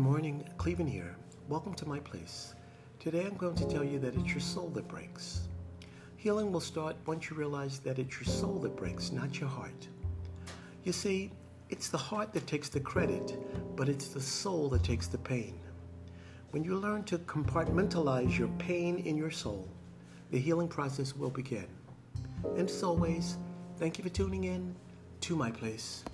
morning, Clevin here. Welcome to my place. Today I'm going to tell you that it's your soul that breaks. Healing will start once you realize that it's your soul that breaks, not your heart. You see, it's the heart that takes the credit, but it's the soul that takes the pain. When you learn to compartmentalize your pain in your soul, the healing process will begin. And as always, thank you for tuning in to my place.